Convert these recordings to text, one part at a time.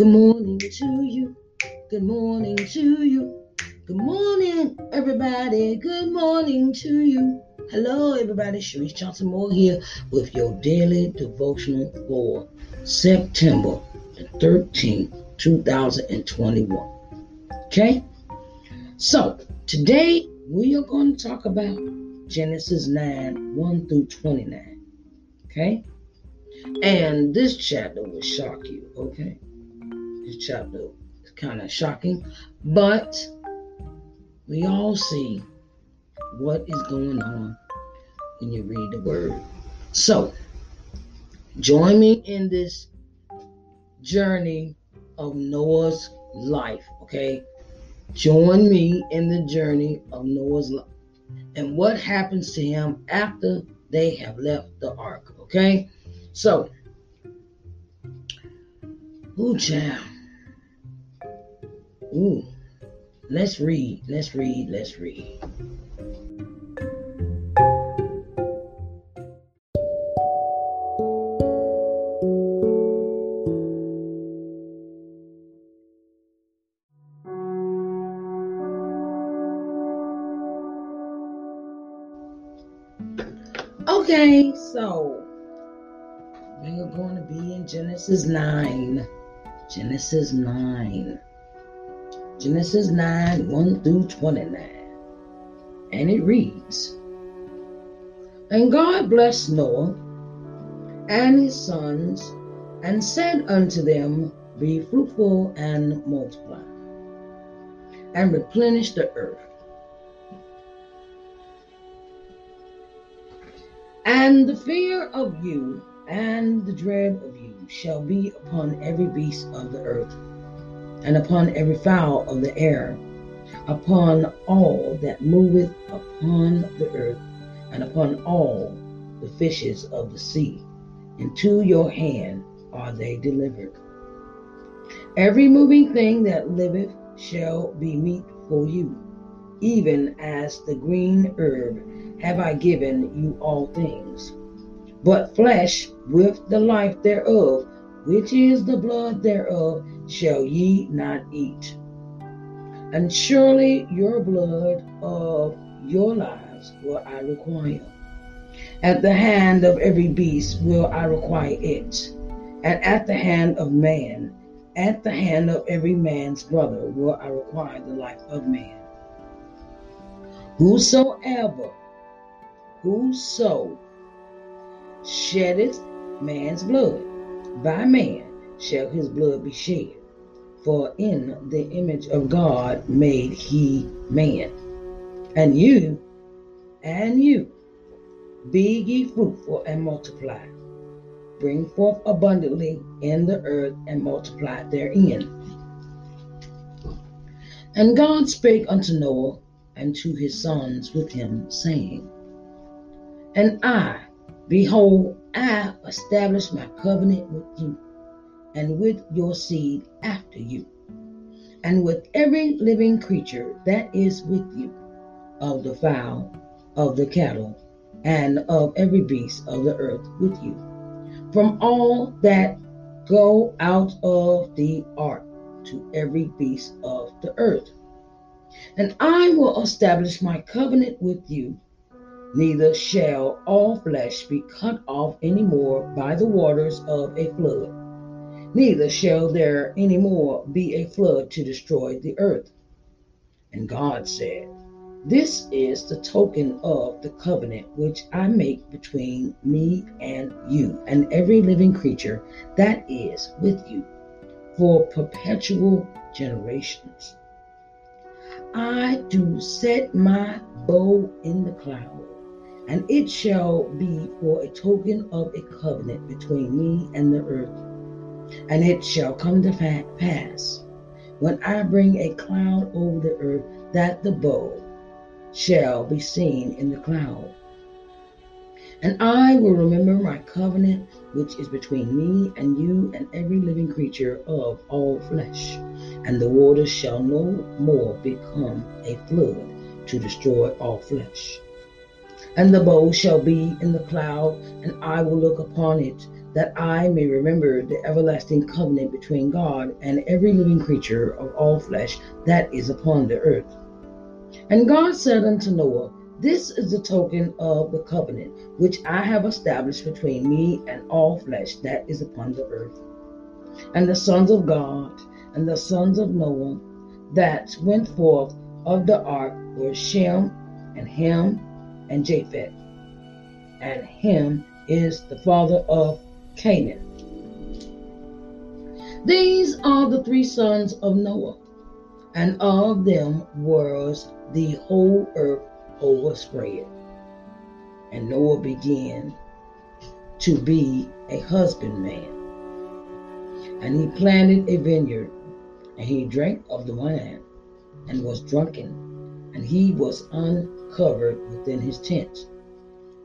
Good morning to you. Good morning to you. Good morning, everybody. Good morning to you. Hello, everybody. Sharice Johnson Moore here with your daily devotional for September the 13th, 2021. Okay? So, today we are going to talk about Genesis 9 1 through 29. Okay? And this chapter will shock you. Okay? This chapter is kind of shocking, but we all see what is going on when you read the word. So, join me in this journey of Noah's life, okay? Join me in the journey of Noah's life and what happens to him after they have left the ark, okay? So, ooh, child. Ooh, let's read, let's read, let's read. Okay, so we are going to be in Genesis 9. Genesis 9. Genesis 9 1 through 29. And it reads And God blessed Noah and his sons and said unto them, Be fruitful and multiply, and replenish the earth. And the fear of you and the dread of you shall be upon every beast of the earth, and upon every fowl of the air, upon all that moveth upon the earth, and upon all the fishes of the sea. Into your hand are they delivered. Every moving thing that liveth shall be meat for you, even as the green herb have I given you all things. But flesh with the life thereof, which is the blood thereof, shall ye not eat. And surely your blood of your lives will I require. At the hand of every beast will I require it, and at the hand of man, at the hand of every man's brother will I require the life of man. Whosoever Whoso sheddeth man's blood, by man shall his blood be shed. For in the image of God made he man. And you, and you, be ye fruitful and multiply. Bring forth abundantly in the earth and multiply therein. And God spake unto Noah and to his sons with him, saying, and I, behold, I establish my covenant with you and with your seed after you, and with every living creature that is with you, of the fowl, of the cattle, and of every beast of the earth with you, from all that go out of the ark to every beast of the earth. And I will establish my covenant with you neither shall all flesh be cut off any more by the waters of a flood, neither shall there any more be a flood to destroy the earth. And God said, This is the token of the covenant which I make between me and you and every living creature that is with you for perpetual generations. I do set my bow in the cloud and it shall be for a token of a covenant between me and the earth. And it shall come to pass when I bring a cloud over the earth that the bow shall be seen in the cloud. And I will remember my covenant which is between me and you and every living creature of all flesh. And the waters shall no more become a flood to destroy all flesh and the bow shall be in the cloud, and I will look upon it that I may remember the everlasting covenant between God and every living creature of all flesh that is upon the earth. And God said unto Noah, This is the token of the covenant which I have established between me and all flesh that is upon the earth. And the sons of God and the sons of Noah that went forth of the ark were Shem and Ham and Japheth. And Ham is the father of Canaan. These are the three sons of Noah, and of them was the whole earth overspread. And Noah began to be a husbandman. And he planted a vineyard, and he drank of the wine, and was drunken, and he was uncovered within his tent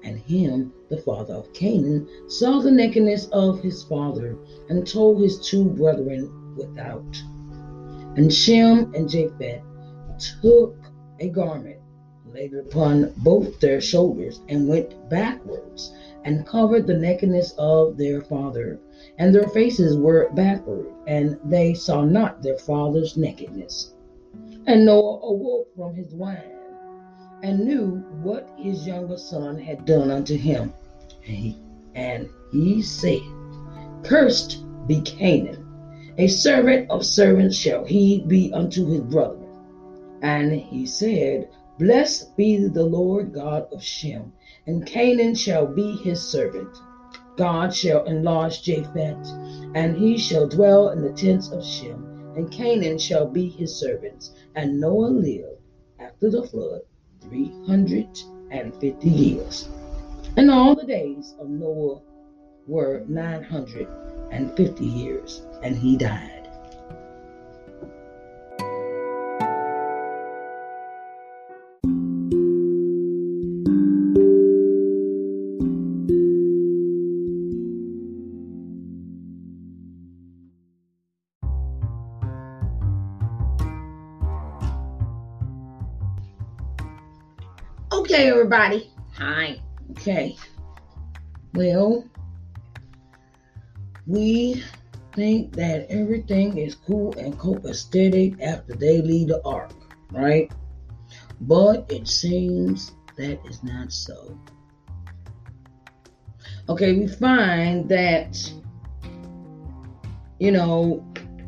and Ham, the father of Canaan, saw the nakedness of his father and told his two brethren without. And Shem and Japheth took a garment, laid it upon both their shoulders, and went backwards and covered the nakedness of their father. And their faces were backward, and they saw not their father's nakedness. And Noah awoke from his wine and knew what his younger son had done unto him. And he, and he said, Cursed be Canaan, a servant of servants shall he be unto his brother. And he said, Blessed be the Lord God of Shem, and Canaan shall be his servant. God shall enlarge Japheth, and he shall dwell in the tents of Shem, and Canaan shall be his servants. And Noah lived after the flood 350 years. And all the days of Noah were 950 years, and he died. Everybody. Hi. Okay. Well, we think that everything is cool and copacetic after they leave the ark, right? But it seems that is not so. Okay, we find that, you know,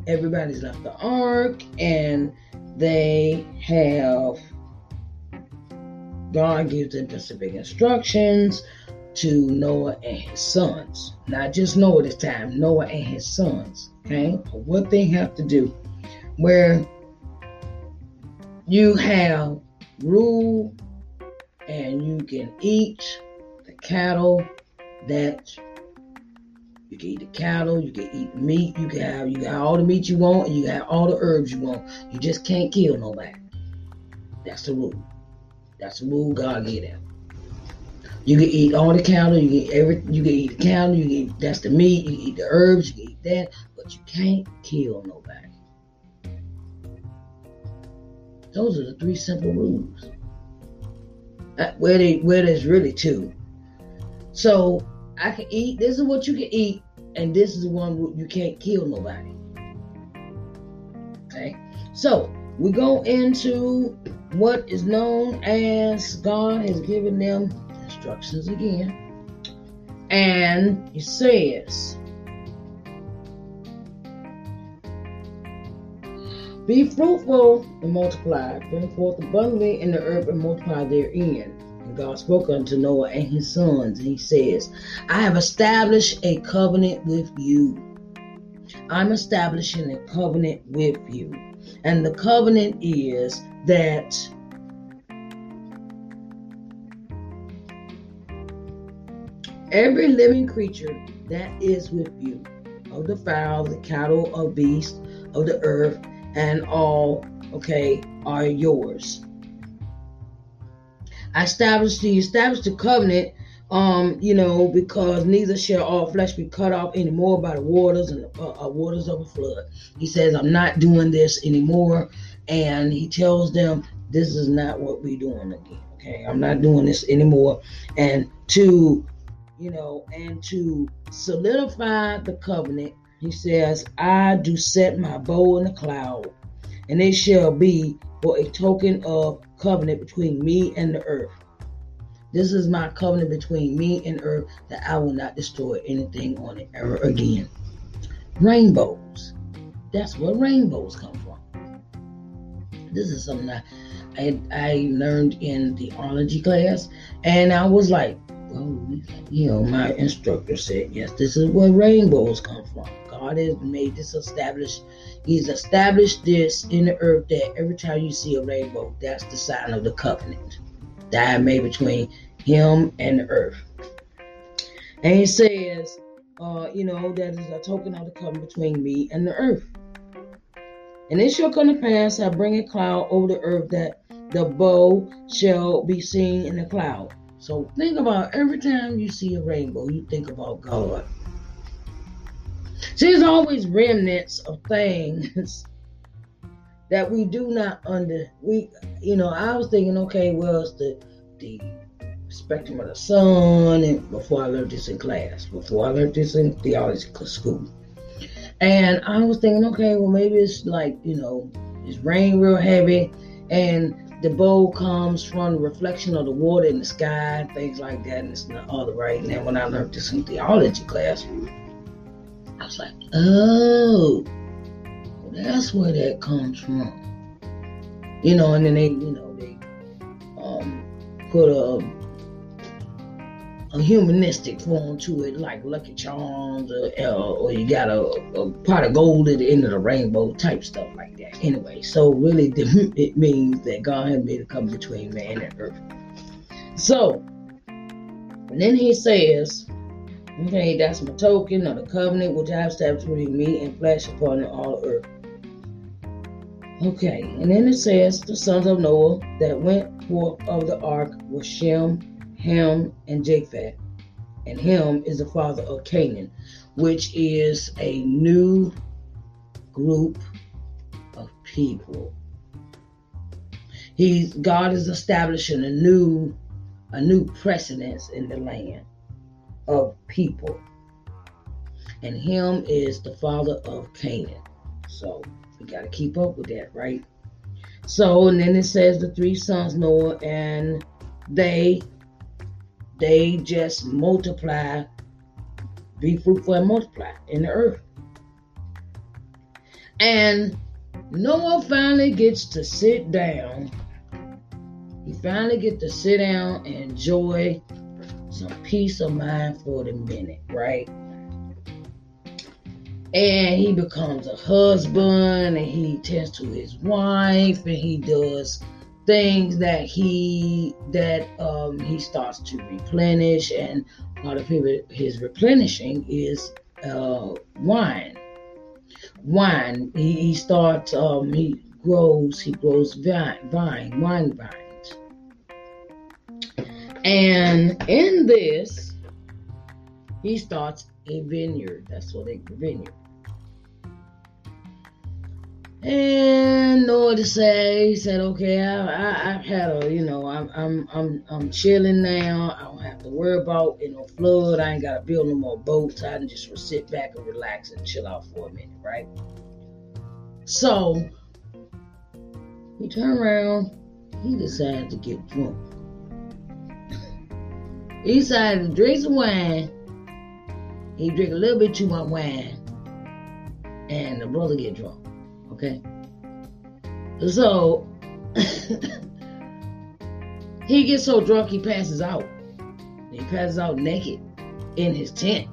everybody's left the ark and they have God gives them specific instructions to Noah and his sons. Not just Noah this time, Noah and his sons. Okay? What they have to do. Where you have rule and you can eat the cattle that you can eat the cattle, you can eat meat, you can have you got all the meat you want, and you got all the herbs you want. You just can't kill nobody. That's the rule. That's the rule God gave them. You can eat all the counter, you can eat every you can eat the counter, you can eat that's the meat, you can eat the herbs, you can eat that, but you can't kill nobody. Those are the three simple rules. Where they where there's really two. So I can eat. This is what you can eat, and this is the one you can't kill nobody. Okay, so we go into what is known as God has given them instructions again. And he says, Be fruitful and multiply, bring forth abundantly in the earth and multiply therein. And God spoke unto Noah and his sons, and he says, I have established a covenant with you. I'm establishing a covenant with you. And the covenant is that every living creature that is with you, of the fowl, the cattle, of beast, of the earth, and all, okay, are yours. I established the established the covenant, um, you know, because neither shall all flesh be cut off anymore by the waters and the uh, uh, waters of a flood. He says, I'm not doing this anymore and he tells them this is not what we're doing again. Okay, I'm not doing this anymore. And to you know, and to solidify the covenant, he says, I do set my bow in the cloud, and it shall be for a token of covenant between me and the earth. This is my covenant between me and earth that I will not destroy anything on it ever again. Rainbows. That's where rainbows come from. This is something I, I, I learned in the theology class, and I was like, well, you know, my instructor said, yes, this is where rainbows come from. God has made this established. He's established this in the earth that every time you see a rainbow, that's the sign of the covenant that I made between him and the earth. And he says, uh, you know, that is a token of the covenant between me and the earth. And it shall come to pass, I bring a cloud over the earth that the bow shall be seen in the cloud. So think about every time you see a rainbow, you think about God. See, there's always remnants of things that we do not under. We, you know, I was thinking, okay, well, it's the the spectrum of the sun, and before I learned this in class, before I learned this in theology school, and I was thinking, okay, well, maybe it's like you know, it's rain real heavy, and the bow comes from the reflection of the water in the sky, things like that, and it's not all the right. And then when I learned this in theology class, I was like, oh, that's where that comes from. You know, and then they, you know, they um, put a a humanistic form to it, like Lucky Charms, or, or you got a, a, pot of gold at the end of the rainbow type stuff like that. Anyway, so really it means that God had made a covenant between man and earth. So, and then he says, okay, that's my token of the covenant which I have established between me and flesh upon all earth. Okay, and then it says the sons of Noah that went forth of the ark were Shem, Ham, and Japheth. And Ham is the father of Canaan, which is a new group of people. He's God is establishing a new a new precedence in the land of people. And Ham is the father of Canaan. So we got to keep up with that, right? So, and then it says the three sons Noah, and they they just multiply, be fruitful and multiply in the earth. And Noah finally gets to sit down. He finally gets to sit down and enjoy some peace of mind for the minute, right? And he becomes a husband and he tends to his wife and he does things that he that um, he starts to replenish. And part of his replenishing is uh, wine. Wine he, he starts um, he grows he grows vine, vine wine vines. And in this he starts a vineyard that's what a vineyard and know what to say. He said, "Okay, I, have had a, you know, I'm, I'm, I'm, I'm chilling now. I don't have to worry about you know flood. I ain't got to build no more boats. I can just sit back and relax and chill out for a minute, right?" So he turned around. He decided to get drunk. he decided to drink some wine. He drink a little bit too much wine, and the brother get drunk. Okay. So he gets so drunk he passes out. He passes out naked in his tent.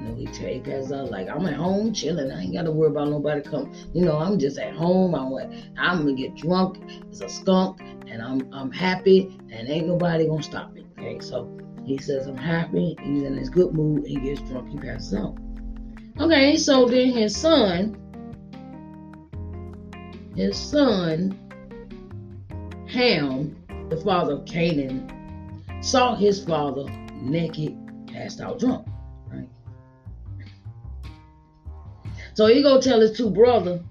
You know, he, he passes out like I'm at home chilling. I ain't got to worry about nobody come. You know, I'm just at home. I'm I'm gonna get drunk as a skunk, and I'm I'm happy, and ain't nobody gonna stop me. Okay, so he says I'm happy. He's in his good mood. He gets drunk. He passes out. Okay, so then his son his son, Ham, the father of Canaan, saw his father naked, passed out drunk. Right? So he go tell his two brother,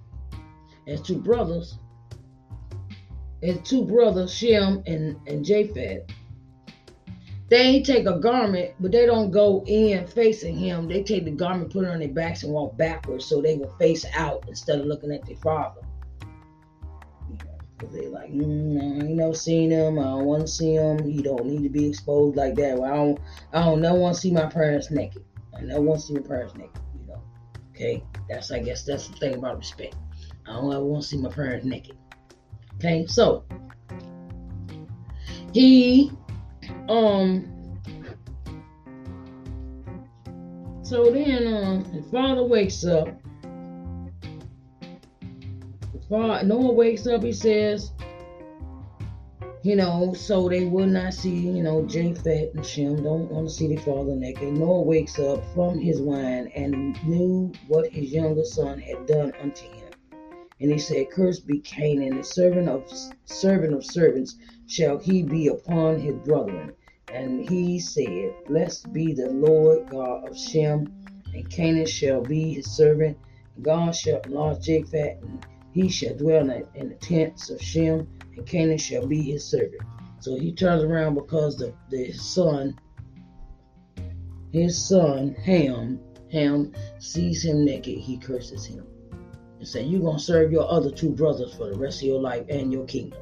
his two brothers, his two brothers, Shem and, and Japheth. They take a garment, but they don't go in facing him. They take the garment, put it on their backs, and walk backwards so they will face out instead of looking at their father. Cause they like, mm, I ain't never seen him. I don't want to see him. He don't need to be exposed like that. Well, I don't, I don't never want to see my parents naked. I never want to see my parents naked. You know, okay. That's I guess that's the thing about respect. I don't ever want to see my parents naked. Okay, so he, um, so then um, his father wakes up Father, Noah wakes up, he says, you know, so they will not see, you know, Japheth and Shem don't want to see their father naked. Noah wakes up from his wine and knew what his younger son had done unto him. And he said, Cursed be Canaan, the servant of servant of servants shall he be upon his brethren. And he said, Blessed be the Lord God of Shem, and Canaan shall be his servant. God shall enlarge Japheth and he shall dwell in the tents of Shem, and Canaan shall be his servant. So he turns around because the, the son, his son Ham, Ham sees him naked, he curses him. And say, You're gonna serve your other two brothers for the rest of your life and your kingdom.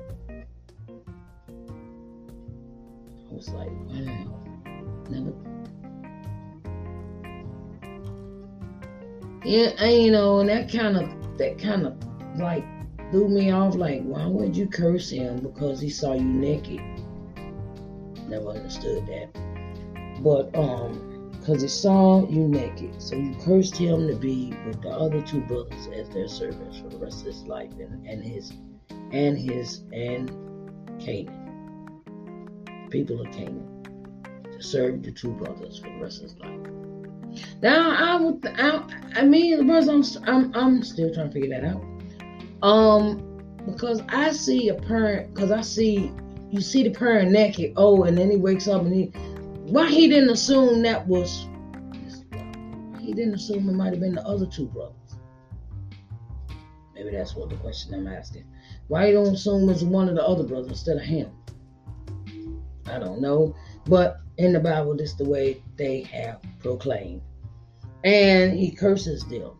I was like, wow. Never yeah, you know, and that kind of that kind of like threw me off like why would you curse him because he saw you naked never understood that but um because he saw you naked so you cursed him to be with the other two brothers as their servants for the rest of his life and, and his and his and canaan people of canaan to serve the two brothers for the rest of his life now I would, I, I mean, the person I'm, I'm, I'm still trying to figure that out. Um, because I see a parent, because I see you see the parent naked. Oh, and then he wakes up and he, why he didn't assume that was, he didn't assume it might have been the other two brothers. Maybe that's what the question I'm asking. Why you don't assume it's one of the other brothers instead of Ham? I don't know, but in the Bible, this is the way they have proclaimed, and he curses them.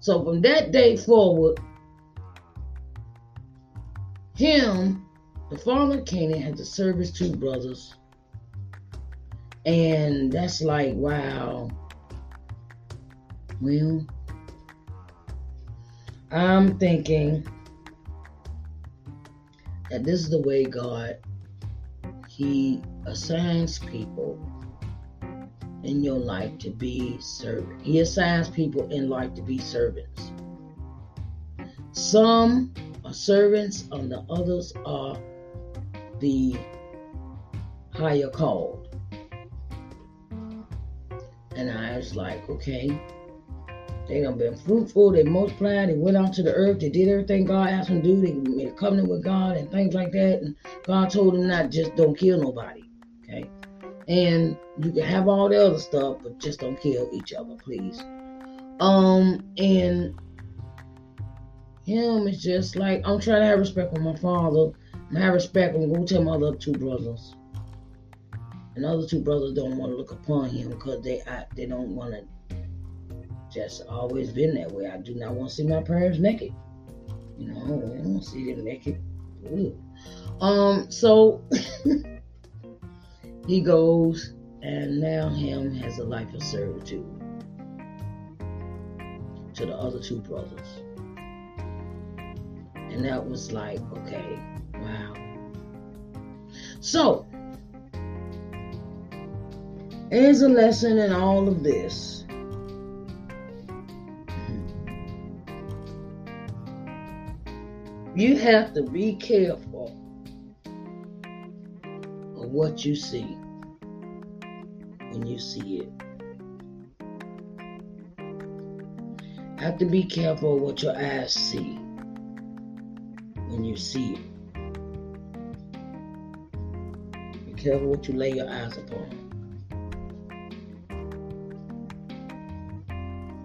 So from that day forward, him, the father Canaan, had to serve his two brothers. And that's like, wow. Well, I'm thinking that this is the way God He assigns people in your life to be servants. He assigns people in life to be servants. Some are servants, and the others are the higher called. And I was like, okay, they done been fruitful, they multiplied, they went out to the earth, they did everything God asked them to do, they made a covenant with God and things like that. And God told them not just don't kill nobody. Okay. And you can have all the other stuff, but just don't kill each other, please. Um, and Ham is just like I'm trying to have respect for my father. I have respect. I'm gonna tell my other two brothers. And other two brothers don't want to look upon Ham because they I, they don't want to. Just always been that way. I do not want to see my parents naked. You know, I don't want to see them naked. Ooh. Um. So he goes, and now him has a life of servitude to the other two brothers. And that was like, okay, wow. So, here's a lesson in all of this. You have to be careful of what you see when you see it. Have to be careful of what your eyes see when you see it. Be careful what you lay your eyes upon.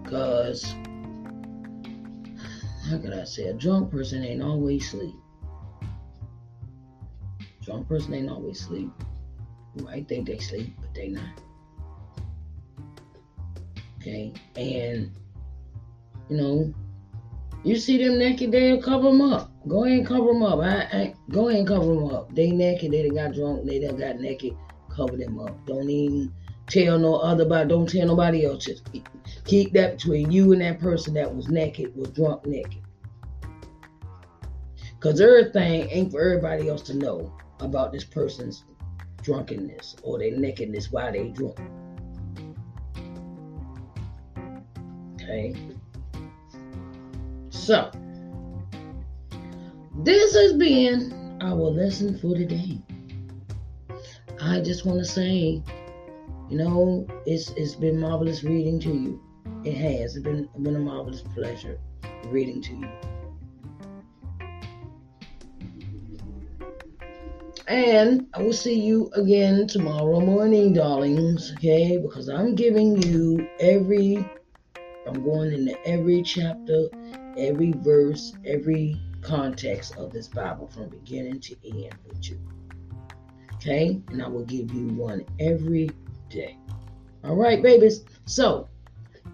Because, how could I say, a drunk person ain't always sleep. Drunk person ain't always sleep. You might think they sleep, but they not. Okay, and you know, you see them naked, they'll cover them up. Go ahead and cover them up. I, I, go ahead and cover them up. They naked, they done got drunk, they done got naked. Cover them up. Don't even tell no other about. Don't tell nobody else. Just keep, that between you and that person that was naked, was drunk naked. Cause everything ain't for everybody else to know about this person's drunkenness or their nakedness while they drunk. Okay. So, this has been our lesson for today. I just want to say, you know, it's it's been marvelous reading to you. It has. It's been been a marvelous pleasure reading to you. And I will see you again tomorrow morning, darlings. Okay, because I'm giving you every I'm going into every chapter, every verse, every context of this Bible from beginning to end with you. Okay? And I will give you one every day. All right, babies. So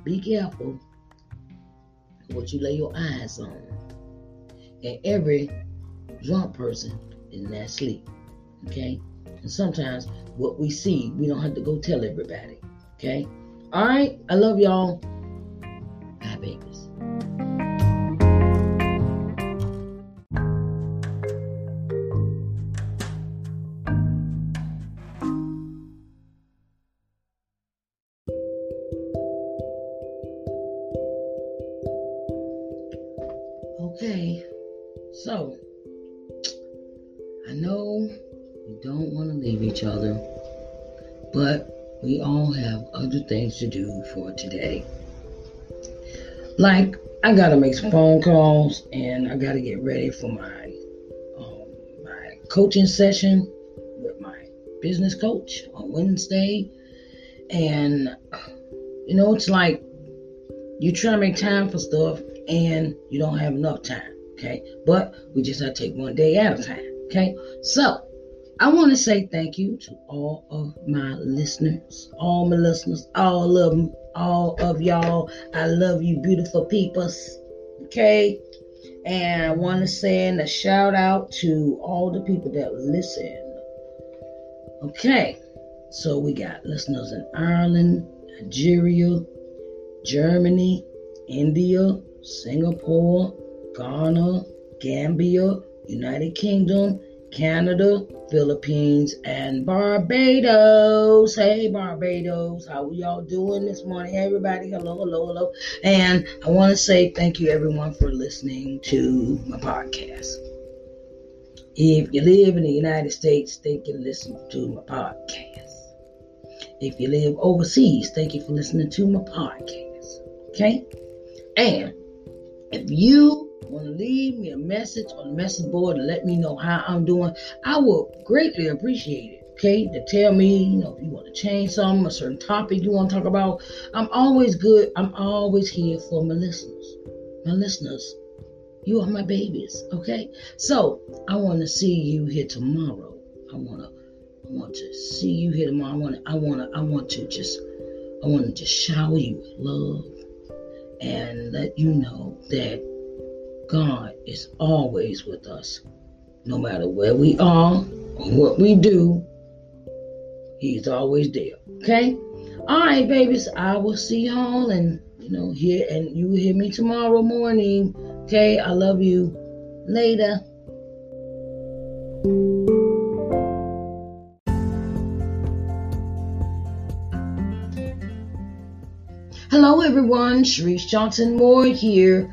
be careful what you lay your eyes on. And every drunk person is not sleep. Okay? And sometimes what we see, we don't have to go tell everybody. Okay? All right. I love y'all Bye, babies. Each other, but we all have other things to do for today. Like, I gotta make some phone calls and I gotta get ready for my um, my coaching session with my business coach on Wednesday. And you know, it's like you try to make time for stuff and you don't have enough time. Okay, but we just to take one day at a time. Okay, so I want to say thank you to all of my listeners, all my listeners, all of them all of y'all. I love you, beautiful peoples. Okay. And I want to send a shout out to all the people that listen. Okay. So we got listeners in Ireland, Nigeria, Germany, India, Singapore, Ghana, Gambia, United Kingdom, Canada, Philippines, and Barbados. Hey, Barbados, how y'all doing this morning? Everybody, hello, hello, hello. And I want to say thank you, everyone, for listening to my podcast. If you live in the United States, thank you for listening to my podcast. If you live overseas, thank you for listening to my podcast. Okay? And if you want to leave me a message on the message board and let me know how I'm doing, I will greatly appreciate it. Okay, to tell me, you know, if you want to change something, a certain topic you want to talk about, I'm always good. I'm always here for my listeners. My listeners, you are my babies. Okay, so I want to see you here tomorrow. I want to, I want to see you here tomorrow. I want to, I want to, I want to just, I want to just shower you with love and let you know that God is always with us. No matter where we are or what we do, He's always there. Okay? All right, babies. I will see y'all and you know here and you hear me tomorrow morning. Okay, I love you. Later. Hello, everyone. Sharice Johnson Moore here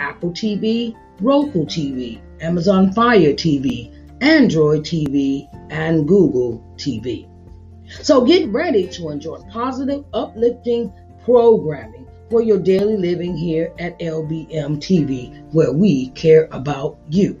Apple TV, Roku TV, Amazon Fire TV, Android TV, and Google TV. So get ready to enjoy positive, uplifting programming for your daily living here at LBM TV, where we care about you.